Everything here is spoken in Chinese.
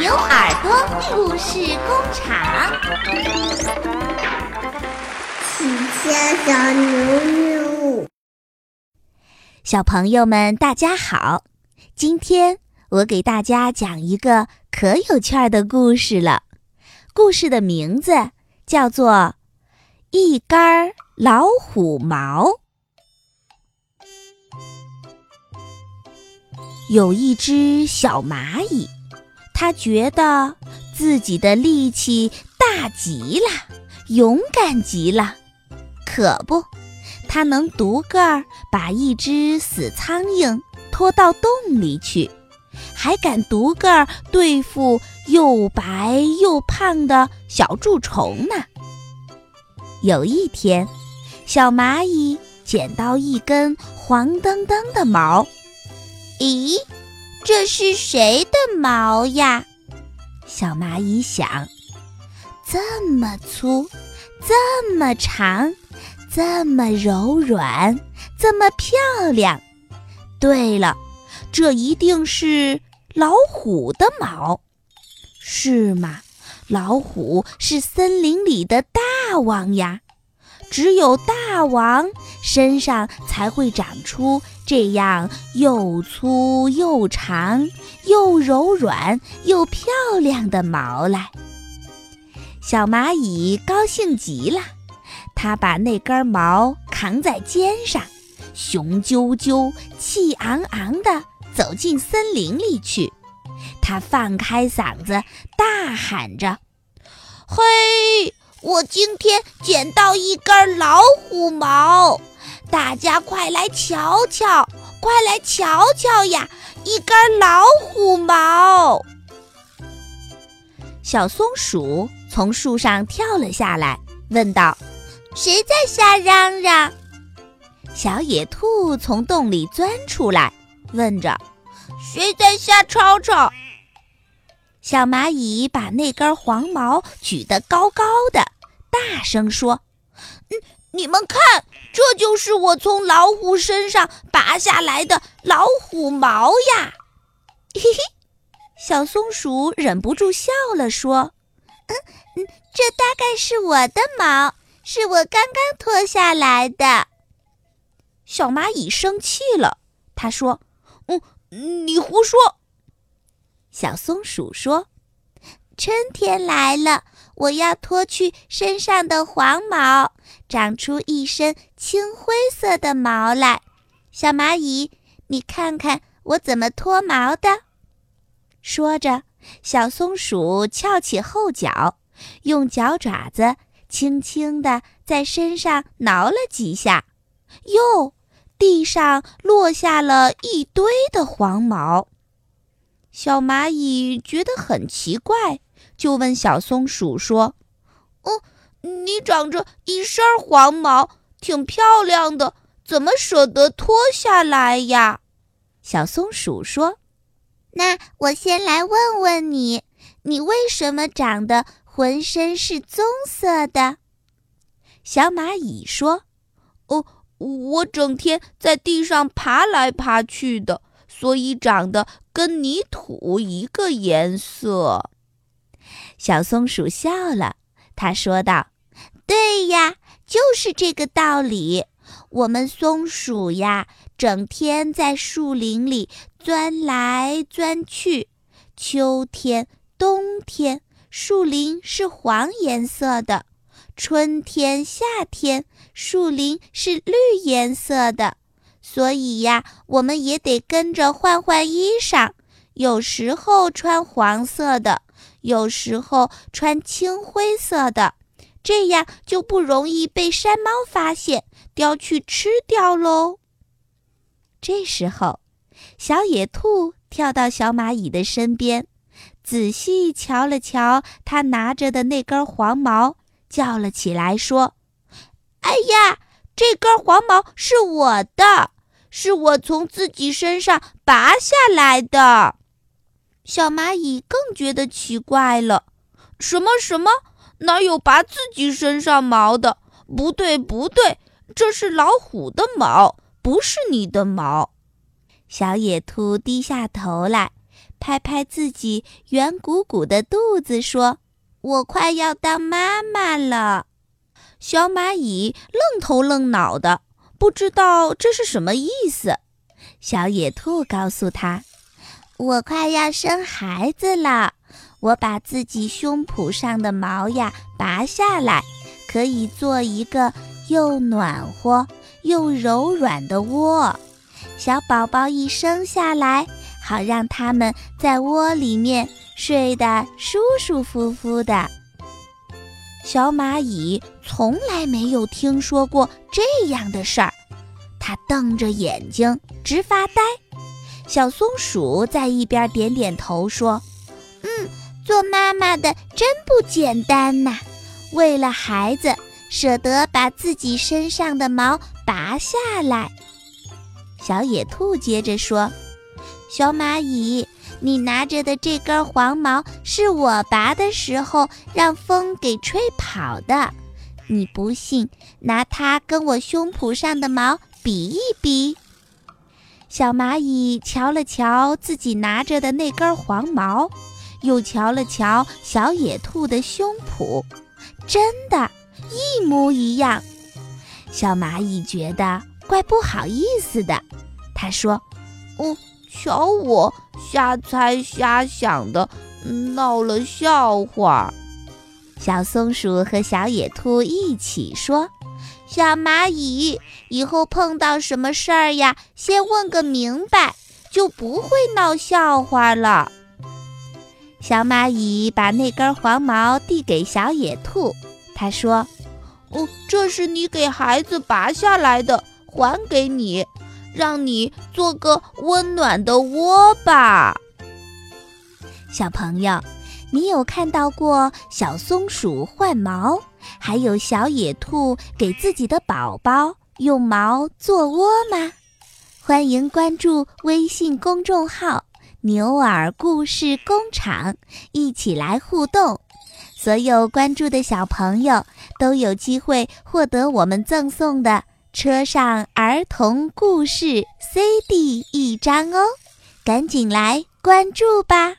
牛耳朵故事工厂，喜家小牛牛，小朋友们，大家好！今天我给大家讲一个可有趣的故事了。故事的名字叫做《一根老虎毛》。有一只小蚂蚁，它觉得自己的力气大极了，勇敢极了。可不，它能独个儿把一只死苍蝇拖到洞里去，还敢独个儿对付又白又胖的小蛀虫呢。有一天，小蚂蚁捡到一根黄澄澄的毛。咦，这是谁的毛呀？小蚂蚁想，这么粗，这么长，这么柔软，这么漂亮。对了，这一定是老虎的毛，是吗？老虎是森林里的大王呀。只有大王身上才会长出这样又粗又长、又柔软又漂亮的毛来。小蚂蚁高兴极了，它把那根毛扛在肩上，雄赳赳、气昂昂地走进森林里去。它放开嗓子大喊着：“嘿！”我今天捡到一根老虎毛，大家快来瞧瞧，快来瞧瞧呀！一根老虎毛。小松鼠从树上跳了下来，问道：“谁在瞎嚷嚷？”小野兔从洞里钻出来，问着：“谁在瞎吵吵？”小蚂蚁把那根黄毛举得高高的，大声说：“嗯，你们看，这就是我从老虎身上拔下来的老虎毛呀！”嘿嘿，小松鼠忍不住笑了，说：“嗯嗯，这大概是我的毛，是我刚刚脱下来的。”小蚂蚁生气了，他说：“嗯，你胡说。”小松鼠说：“春天来了，我要脱去身上的黄毛，长出一身青灰色的毛来。小蚂蚁，你看看我怎么脱毛的。”说着，小松鼠翘起后脚，用脚爪子轻轻地在身上挠了几下，哟，地上落下了一堆的黄毛。小蚂蚁觉得很奇怪，就问小松鼠说：“哦，你长着一身黄毛，挺漂亮的，怎么舍得脱下来呀？”小松鼠说：“那我先来问问你，你为什么长得浑身是棕色的？”小蚂蚁说：“哦，我整天在地上爬来爬去的。”所以长得跟泥土一个颜色。小松鼠笑了，它说道：“对呀，就是这个道理。我们松鼠呀，整天在树林里钻来钻去。秋天、冬天，树林是黄颜色的；春天、夏天，树林是绿颜色的。”所以呀，我们也得跟着换换衣裳，有时候穿黄色的，有时候穿青灰色的，这样就不容易被山猫发现，叼去吃掉喽。这时候，小野兔跳到小蚂蚁的身边，仔细瞧了瞧它拿着的那根黄毛，叫了起来说：“哎呀，这根黄毛是我的！”是我从自己身上拔下来的，小蚂蚁更觉得奇怪了。什么什么？哪有拔自己身上毛的？不对不对，这是老虎的毛，不是你的毛。小野兔低下头来，拍拍自己圆鼓鼓的肚子，说：“我快要当妈妈了。”小蚂蚁愣头愣脑的，不知道这是什么意思。小野兔告诉他：“我快要生孩子了，我把自己胸脯上的毛呀拔下来，可以做一个又暖和又柔软的窝。小宝宝一生下来，好让他们在窝里面睡得舒舒服服的。”小蚂蚁从来没有听说过这样的事儿，它瞪着眼睛直发呆。小松鼠在一边点点头说：“嗯，做妈妈的真不简单呐！为了孩子，舍得把自己身上的毛拔下来。”小野兔接着说：“小蚂蚁。”你拿着的这根黄毛是我拔的时候让风给吹跑的，你不信，拿它跟我胸脯上的毛比一比。小蚂蚁瞧了瞧自己拿着的那根黄毛，又瞧了瞧小野兔的胸脯，真的，一模一样。小蚂蚁觉得怪不好意思的，他说：“哦。”瞧我瞎猜瞎想的，闹了笑话。小松鼠和小野兔一起说：“小蚂蚁，以后碰到什么事儿呀，先问个明白，就不会闹笑话了。”小蚂蚁把那根黄毛递给小野兔，他说：“哦，这是你给孩子拔下来的，还给你。”让你做个温暖的窝吧，小朋友，你有看到过小松鼠换毛，还有小野兔给自己的宝宝用毛做窝吗？欢迎关注微信公众号“牛耳故事工厂”，一起来互动。所有关注的小朋友都有机会获得我们赠送的。车上儿童故事 CD 一张哦，赶紧来关注吧！